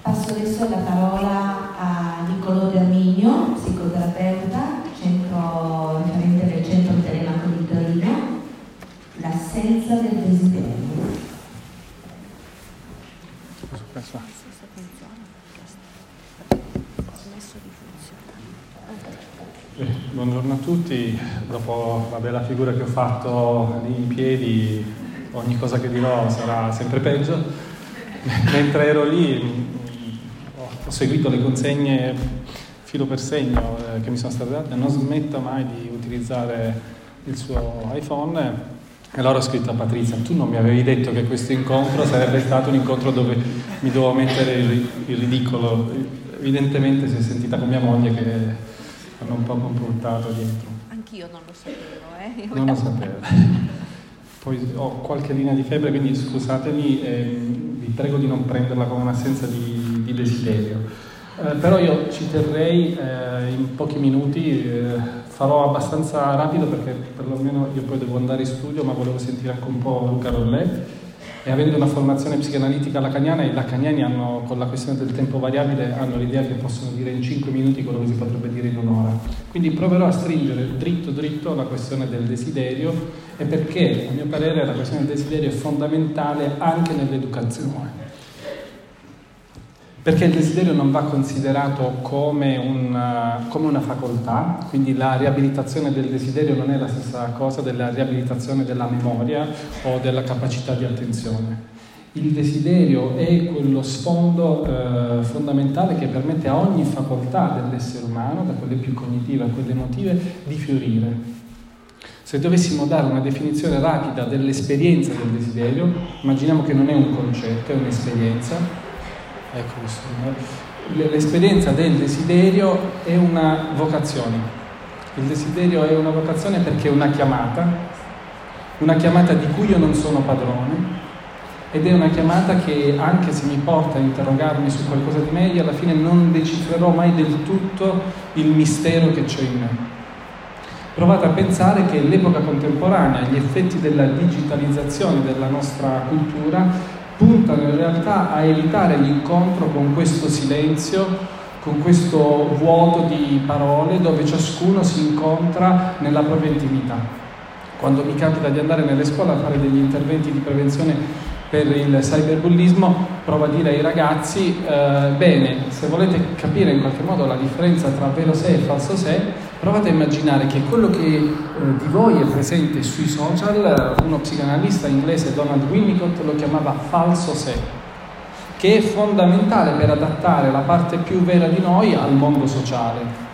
Passo adesso la parola a Niccolò D'Arminio, psicoterapeuta, centro, referente del centro Telemaco di Torino, l'assenza del desiderio. Eh, buongiorno a tutti, dopo la bella figura che ho fatto lì in piedi, ogni cosa che dirò sarà sempre peggio. Mentre ero lì ho seguito le consegne filo per segno eh, che mi sono state date, non smetta mai di utilizzare il suo iPhone. E allora ho scritto a Patrizia, tu non mi avevi detto che questo incontro sarebbe stato un incontro dove mi dovevo mettere il, il ridicolo. Evidentemente si è sentita con mia moglie che hanno un po' comportato dietro. Anch'io non lo sapevo, eh? Non lo sapevo. Poi ho qualche linea di febbre, quindi scusatemi, eh, vi prego di non prenderla come un'assenza di, di desiderio. Eh, però io ci terrei eh, in pochi minuti, eh, farò abbastanza rapido perché perlomeno io poi devo andare in studio, ma volevo sentire anche un po' Luca Rollè e avendo una formazione psicanalitica lacaniana, i lacaniani hanno, con la questione del tempo variabile, hanno l'idea che possono dire in 5 minuti quello che si potrebbe dire in un'ora. Quindi proverò a stringere dritto dritto la questione del desiderio e perché, a mio parere, la questione del desiderio è fondamentale anche nell'educazione perché il desiderio non va considerato come una, come una, facoltà, quindi la riabilitazione del desiderio non è la stessa cosa della riabilitazione della memoria o della capacità di attenzione. Il desiderio è quello sfondo eh, fondamentale che permette a ogni facoltà dell'essere umano, da quelle più cognitive a quelle emotive, di fiorire. Se dovessimo dare una definizione rapida dell'esperienza del desiderio, immaginiamo che non è un concetto, è un'esperienza, Ecco questo. L'esperienza del desiderio è una vocazione. Il desiderio è una vocazione perché è una chiamata, una chiamata di cui io non sono padrone ed è una chiamata che anche se mi porta a interrogarmi su qualcosa di meglio, alla fine non decifrerò mai del tutto il mistero che c'è in me. Provate a pensare che l'epoca contemporanea, gli effetti della digitalizzazione della nostra cultura puntano in realtà a evitare l'incontro con questo silenzio, con questo vuoto di parole dove ciascuno si incontra nella propria intimità. Quando mi capita di andare nelle scuole a fare degli interventi di prevenzione per il cyberbullismo, provo a dire ai ragazzi, eh, bene, se volete capire in qualche modo la differenza tra vero sé e falso sé, Provate a immaginare che quello che eh, di voi è presente sui social, uno psicanalista inglese, Donald Winnicott, lo chiamava falso sé, che è fondamentale per adattare la parte più vera di noi al mondo sociale.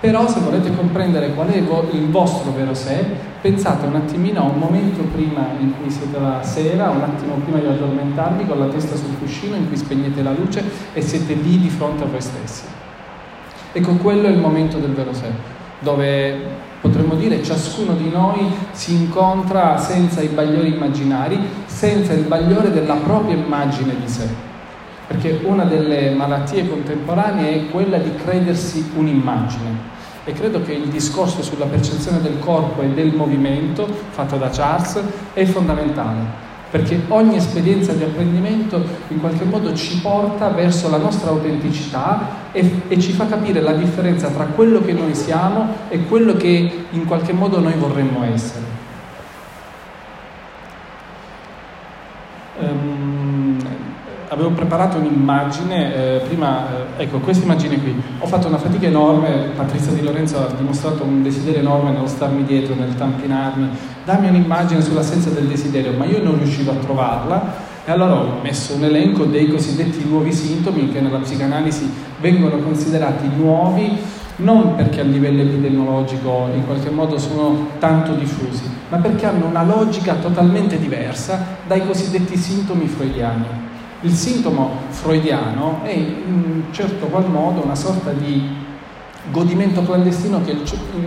Però se volete comprendere qual è il vostro vero sé, pensate un attimino a un momento prima in cui siete la sera, un attimo prima di addormentarvi con la testa sul cuscino in cui spegnete la luce e siete lì di fronte a voi stessi. Ecco, quello è il momento del vero sé dove potremmo dire ciascuno di noi si incontra senza i bagliori immaginari, senza il bagliore della propria immagine di sé. Perché una delle malattie contemporanee è quella di credersi un'immagine. E credo che il discorso sulla percezione del corpo e del movimento, fatto da Charles, è fondamentale perché ogni esperienza di apprendimento in qualche modo ci porta verso la nostra autenticità e, e, ci fa capire la differenza tra quello che noi siamo e quello che in qualche modo noi vorremmo essere. Um, avevo preparato un'immagine, eh, prima, eh, ecco questa immagine qui, ho fatto una fatica enorme, Patrizia Di Lorenzo ha dimostrato un desiderio enorme nello starmi dietro, nel tampinarmi, dammi un'immagine sull'assenza del desiderio, ma io non riuscivo a trovarla. E allora ho messo un elenco dei cosiddetti nuovi sintomi che nella psicanalisi vengono considerati nuovi non perché a livello epidemiologico in qualche modo sono tanto diffusi, ma perché hanno una logica totalmente diversa dai cosiddetti sintomi freudiani. Il sintomo freudiano è in certo qual modo una sorta di godimento clandestino che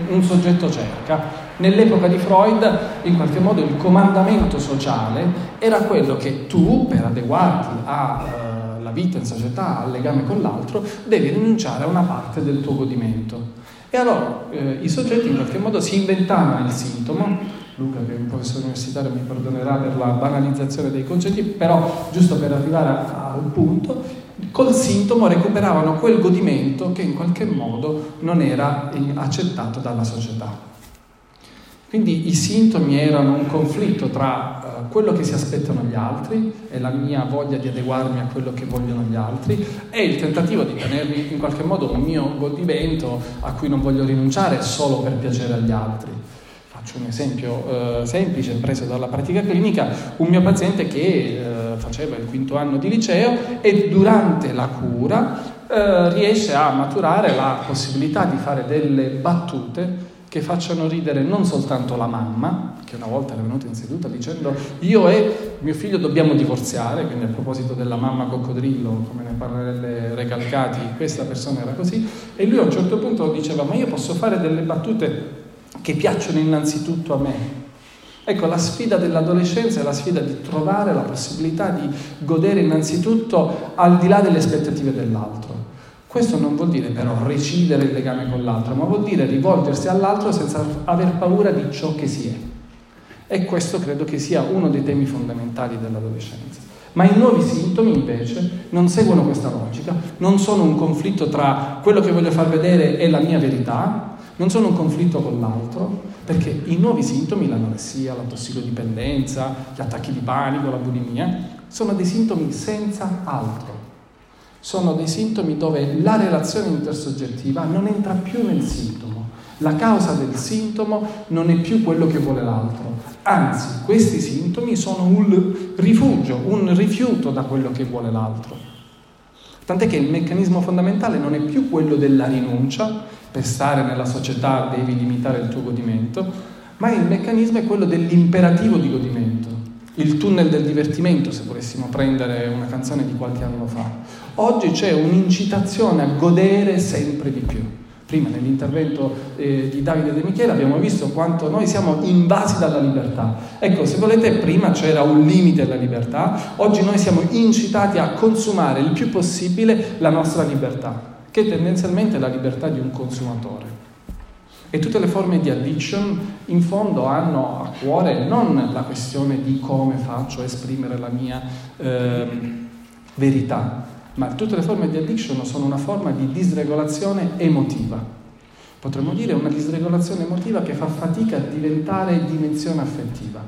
un soggetto cerca. Nell'epoca di Freud, in qualche modo, il comandamento sociale era quello che tu, per adeguarti alla uh, vita in società, al legame con l'altro, devi rinunciare a una parte del tuo godimento. E allora eh, i soggetti in qualche modo si inventavano il sintomo Luca che è un professore universitario mi perdonerà per la banalizzazione dei concetti, però giusto per arrivare al punto, col sintomo recuperavano quel godimento che in qualche modo non era accettato dalla società. Quindi i sintomi erano un conflitto tra uh, quello che si aspettano gli altri e la mia voglia di adeguarmi a quello che vogliono gli altri e il tentativo di tenermi in qualche modo un mio godimento a cui non voglio rinunciare solo per piacere agli altri. Faccio un esempio uh, semplice preso dalla pratica clinica, un mio paziente che uh, faceva il quinto anno di liceo e durante la cura riesce a maturare la possibilità di fare delle battute che facciano ridere non soltanto la mamma, che una volta era venuta in seduta dicendo io e mio figlio dobbiamo divorziare, quindi a proposito della mamma coccodrillo, come ne parlerebbe Recalcati, questa persona era così, e lui a un certo punto diceva ma io posso fare delle battute che piacciono innanzitutto a me. Ecco, la sfida dell'adolescenza è la sfida di trovare la possibilità di godere innanzitutto al di là delle aspettative dell'altro. Questo non vuol dire però recidere il legame con l'altro, ma vuol dire rivolgersi all'altro senza aver paura di ciò che si è. E questo credo che sia uno dei temi fondamentali dell'adolescenza. Ma i nuovi sintomi invece non seguono questa logica, non sono un conflitto tra quello che voglio far vedere e la mia verità, non sono un conflitto con l'altro, perché i nuovi sintomi, l'anoressia, la tossicodipendenza, gli attacchi di panico, la bulimia, sono dei sintomi senza altro sono dei sintomi dove la relazione intersoggettiva non entra più nel sintomo. La causa del sintomo non è più quello che vuole l'altro, anzi questi sintomi sono un rifugio, un rifiuto da quello che vuole l'altro. Tant'è che il meccanismo fondamentale non è più quello della rinuncia, per stare nella società devi limitare il tuo godimento, ma il meccanismo è quello dell'imperativo di godimento il tunnel del divertimento, se volessimo prendere una canzone di qualche anno fa. Oggi c'è un'incitazione a godere sempre di più. Prima nell'intervento eh, di Davide De Michele abbiamo visto quanto noi siamo invasi dalla libertà. Ecco, se volete, prima c'era un limite alla libertà, oggi noi siamo incitati a consumare il più possibile la nostra libertà, che tendenzialmente è la libertà di un consumatore. E tutte le forme di addiction in fondo hanno a cuore non la questione di come faccio a esprimere la mia eh, verità, ma tutte le forme di addiction sono una forma di disregolazione emotiva. Potremmo dire una disregolazione emotiva che fa fatica a diventare dimensione affettiva.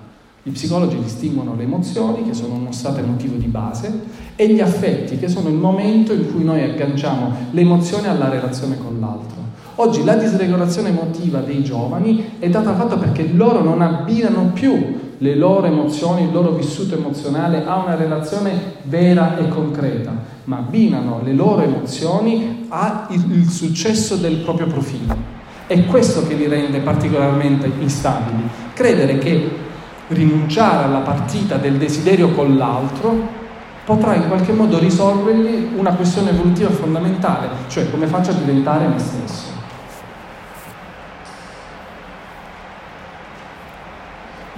I psicologi distinguono le emozioni, che sono uno stato emotivo di base, e gli affetti, che sono il momento in cui noi agganciamo l'emozione alla relazione con l'altro. Oggi la disregolazione emotiva dei giovani è data dal fatto perché loro non abbinano più le loro emozioni, il loro vissuto emozionale a una relazione vera e concreta, ma abbinano le loro emozioni al successo del proprio profilo. È questo che li rende particolarmente instabili. Credere che rinunciare alla partita del desiderio con l'altro potrà in qualche modo risolvergli una questione evolutiva fondamentale, cioè come faccio a diventare me stesso.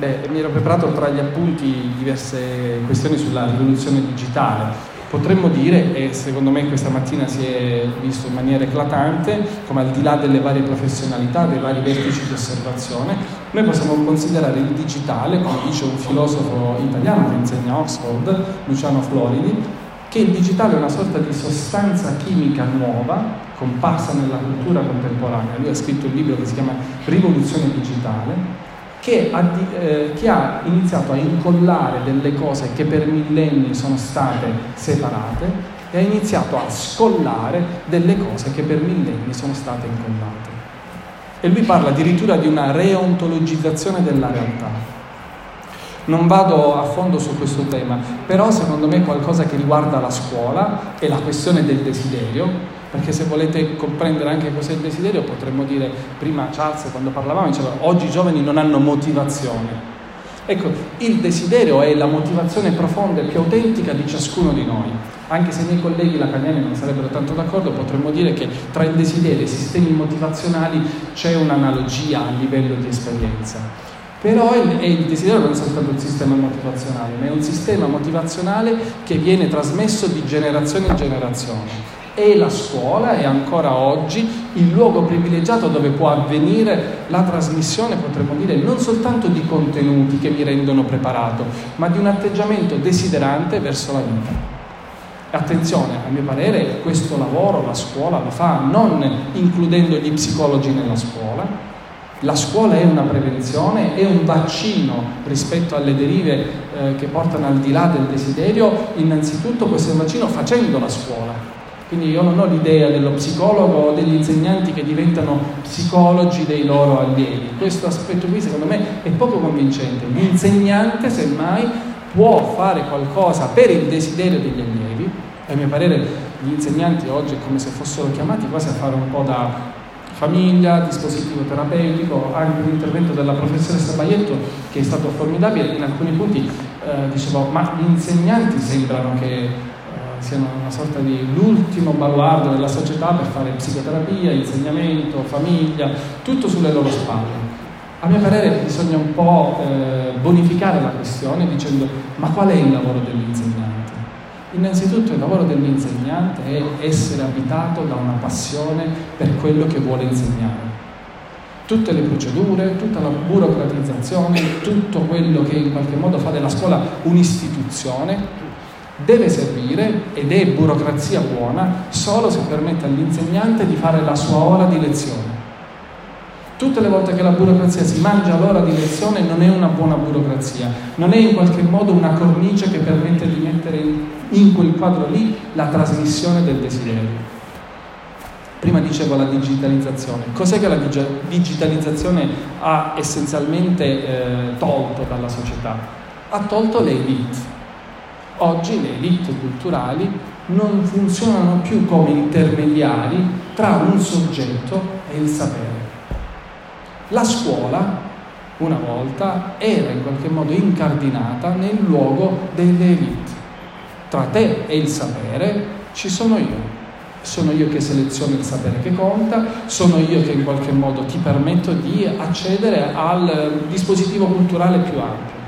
Beh, mi ero preparato tra gli appunti diverse questioni sulla rivoluzione digitale. Potremmo dire, e secondo me questa mattina si è visto in maniera eclatante, come al di là delle varie professionalità, dei vari vertici di osservazione, noi possiamo considerare il digitale, come dice un filosofo italiano che insegna a Oxford, Luciano Floridi, che il digitale è una sorta di sostanza chimica nuova, comparsa nella cultura contemporanea. Lui ha scritto un libro che si chiama Rivoluzione digitale, che ha, eh, che ha, iniziato a incollare delle cose che per millenni sono state separate e ha iniziato a scollare delle cose che per millenni sono state incollate. E lui parla addirittura di una reontologizzazione della realtà. Non vado a fondo su questo tema, però secondo me qualcosa che riguarda la scuola e la questione del desiderio, perché se volete comprendere anche cos'è il desiderio potremmo dire, prima Charles quando parlavamo diceva oggi i giovani non hanno motivazione. Ecco, il desiderio è la motivazione profonda e più autentica di ciascuno di noi. Anche se i miei colleghi lacaniani non sarebbero tanto d'accordo, potremmo dire che tra il desiderio e i sistemi motivazionali c'è un'analogia a livello di esperienza. Però il, il desiderio non è soltanto un sistema motivazionale, ma è un sistema motivazionale che viene trasmesso di generazione in generazione E la scuola è ancora oggi il luogo privilegiato dove può avvenire la trasmissione, potremmo dire, non soltanto di contenuti che mi rendono preparato, ma di un atteggiamento desiderante verso la vita. Attenzione, a mio parere questo lavoro la scuola lo fa non includendo gli psicologi nella scuola, la scuola è una prevenzione, è un vaccino rispetto alle derive eh, che portano al di là del desiderio, innanzitutto questo è un vaccino facendo la scuola. Quindi io non ho l'idea dello psicologo o degli insegnanti che diventano psicologi dei loro allievi. Questo aspetto qui secondo me è poco convincente. L'insegnante semmai può fare qualcosa per il desiderio degli allievi, a mio parere gli insegnanti oggi è come se fossero chiamati quasi a fare un po' da famiglia, dispositivo terapeutico, anche l'intervento della professoressa Baietto che è stato formidabile, in alcuni punti eh, dicevo ma gli insegnanti sembrano che siano una sorta di l'ultimo baluardo della società per fare psicoterapia, insegnamento, famiglia, tutto sulle loro spalle. A mio parere bisogna un po' eh, bonificare la questione dicendo ma qual è il lavoro dell'insegnante? Innanzitutto il lavoro dell'insegnante è essere abitato da una passione per quello che vuole insegnare. Tutte le procedure, tutta la burocratizzazione, tutto quello che in qualche modo fa della scuola un'istituzione deve servire ed è burocrazia buona solo se permette all'insegnante di fare la sua ora di lezione. Tutte le volte che la burocrazia si mangia l'ora di lezione non è una buona burocrazia, non è in qualche modo una cornice che permette di mettere in, quel quadro lì la trasmissione del desiderio. Prima dicevo la digitalizzazione. Cos'è che la digitalizzazione ha essenzialmente eh, tolto dalla società? Ha tolto le elite. Oggi le elite culturali non funzionano più come intermediari tra un soggetto e il sapere. La scuola, una volta, era in qualche modo incardinata nel luogo delle elite. Tra te e il sapere ci sono io. Sono io che seleziono il sapere che conta, sono io che in qualche modo ti permetto di accedere al dispositivo culturale più ampio.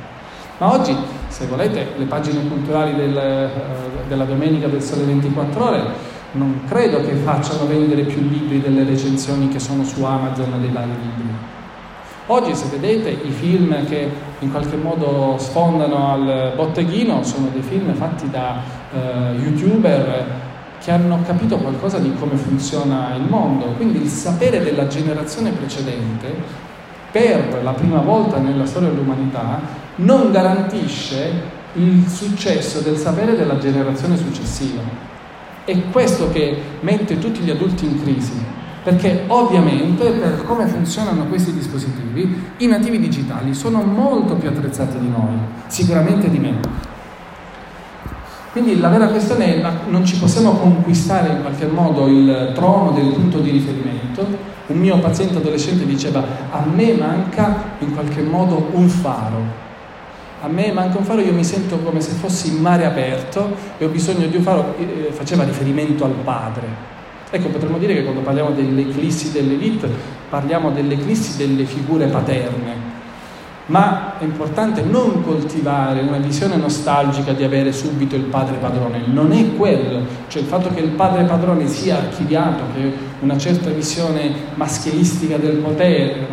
Ma oggi, se volete, le pagine culturali del, eh, della domenica del Sole 24 Ore non credo che facciano vendere più libri delle recensioni che sono su Amazon dei vari libri. Oggi se vedete i film che in qualche modo sfondano al botteghino sono dei film fatti da eh, youtuber che hanno capito qualcosa di come funziona il mondo, quindi il sapere della generazione precedente per la prima volta nella storia dell'umanità non garantisce il successo del sapere della generazione successiva. È questo che mette tutti gli adulti in crisi, perché ovviamente per come funzionano questi dispositivi i nativi digitali sono molto più attrezzati di noi, sicuramente di meno. Quindi la vera questione è non ci possiamo conquistare in qualche modo il trono del punto di riferimento. Un mio paziente adolescente diceva a me manca in qualche modo un faro. A me manca un faro, io mi sento come se fossi in mare aperto e ho bisogno di un faro, eh, faceva riferimento al padre, Ecco, potremmo dire che quando parliamo dell'eclissi dell'elite parliamo dell'eclissi delle figure paterne, ma è importante non coltivare una visione nostalgica di avere subito il padre padrone, non è quello, cioè il fatto che il padre padrone sia archiviato, che una certa visione maschilistica del potere,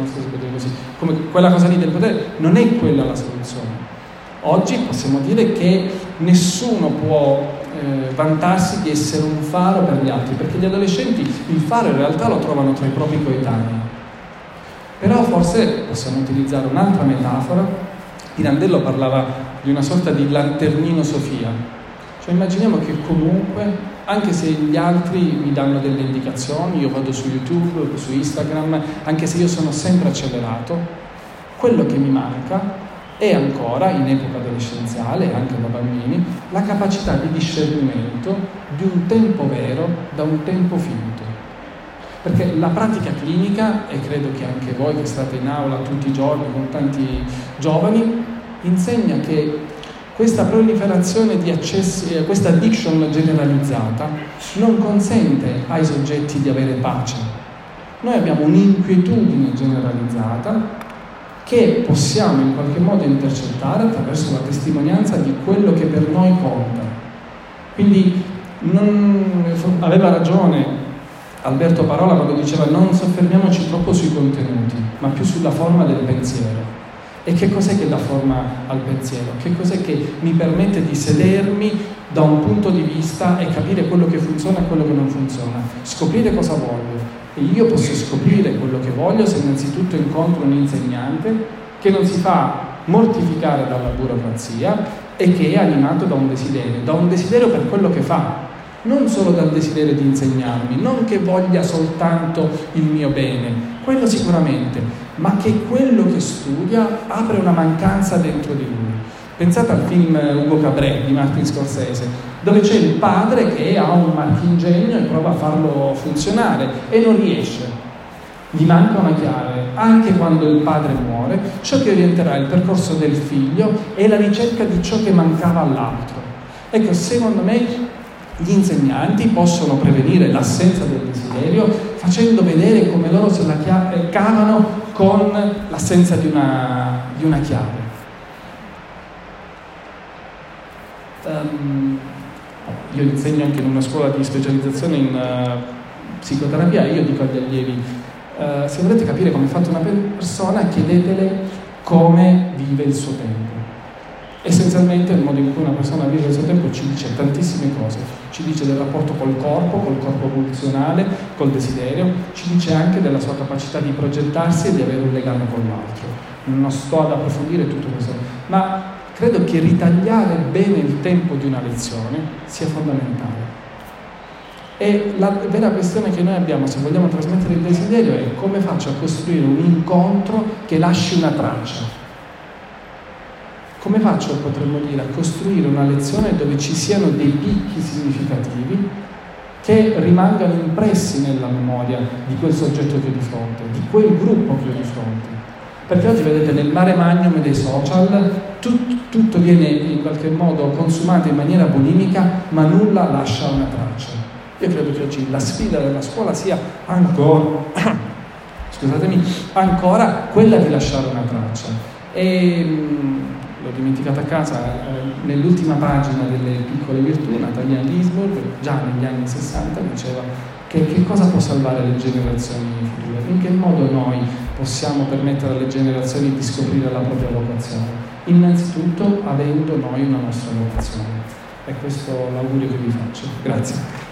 così, come quella cosa lì del potere, non è quella la soluzione. Oggi possiamo dire che nessuno può eh, vantarsi di essere un faro per gli altri, perché gli adolescenti il faro in realtà lo trovano tra i propri coetanei. Però forse possiamo utilizzare un'altra metafora. Pirandello parlava di una sorta di lanternino Sofia. Cioè immaginiamo che comunque, anche se gli altri mi danno delle indicazioni, io vado su YouTube, su Instagram, anche se io sono sempre accelerato, quello che mi manca e ancora in epoca adolescenziale, anche da bambini, la capacità di discernimento di un tempo vero da un tempo finto. Perché la pratica clinica, e credo che anche voi che state in aula tutti i giorni con tanti giovani, insegna che questa proliferazione di accessi, eh, questa addiction generalizzata non consente ai soggetti di avere pace. Noi abbiamo un'inquietudine generalizzata che possiamo in qualche modo intercettare attraverso la testimonianza di quello che per noi conta. Quindi non, aveva ragione Alberto Parola quando diceva non soffermiamoci troppo sui contenuti, ma più sulla forma del pensiero. E che cos'è che dà forma al pensiero? Che cos'è che mi permette di sedermi da un punto di vista e capire quello che funziona e quello che non funziona? Scoprire cosa voglio. E io posso scoprire quello che voglio se innanzitutto incontro un insegnante che non si fa mortificare dalla burocrazia e che è animato da un desiderio, da un desiderio per quello che fa, non solo dal desiderio di insegnarmi, non che voglia soltanto il mio bene, quello sicuramente, ma che quello che studia apre una mancanza dentro di lui. Pensate al film Ugo Cabré di Martin Scorsese, dove c'è il padre che ha un marchingegno e prova a farlo funzionare e non riesce. Gli manca una chiave, anche quando il padre muore, ciò che orienterà il percorso del figlio è la ricerca di ciò che mancava all'altro. Ecco, secondo me gli insegnanti possono prevenire l'assenza del desiderio facendo vedere come loro se la chiave, cavano con l'assenza di una, di una chiave. Um, io insegno anche in una scuola di specializzazione in uh, psicoterapia e io dico agli allievi, uh, se volete capire come è fatta una persona, chiedetele come vive il suo tempo Essenzialmente il modo in cui una persona vive il suo tempo ci dice tantissime cose, ci dice del rapporto col corpo, col corpo funzionale, col desiderio, ci dice anche della sua capacità di progettarsi e di avere un legame con l'altro. Non sto ad approfondire tutto questo, ma credo che ritagliare bene il tempo di una lezione sia fondamentale. E la vera questione che noi abbiamo, se vogliamo trasmettere il desiderio, è come faccio a costruire un incontro che lasci una traccia come faccio, potremmo dire, a costruire una lezione dove ci siano dei picchi significativi che rimangano impressi nella memoria di quel soggetto che ho di fronte, di quel gruppo che ho di fronte? Perché oggi vedete nel mare magnum dei social tut, tutto viene in qualche modo consumato in maniera bulimica, ma nulla lascia una traccia. Io credo che oggi la sfida della scuola sia ancora, scusatemi, ancora quella di lasciare una traccia. E, l'ho dimenticata a casa, eh, nell'ultima pagina delle piccole virtù Natalia Gisburg, già negli anni 60, diceva che, che cosa può salvare le generazioni future, in che modo noi possiamo permettere alle generazioni di scoprire la propria vocazione. Innanzitutto avendo noi una nostra vocazione. È questo l'augurio che vi faccio. Grazie.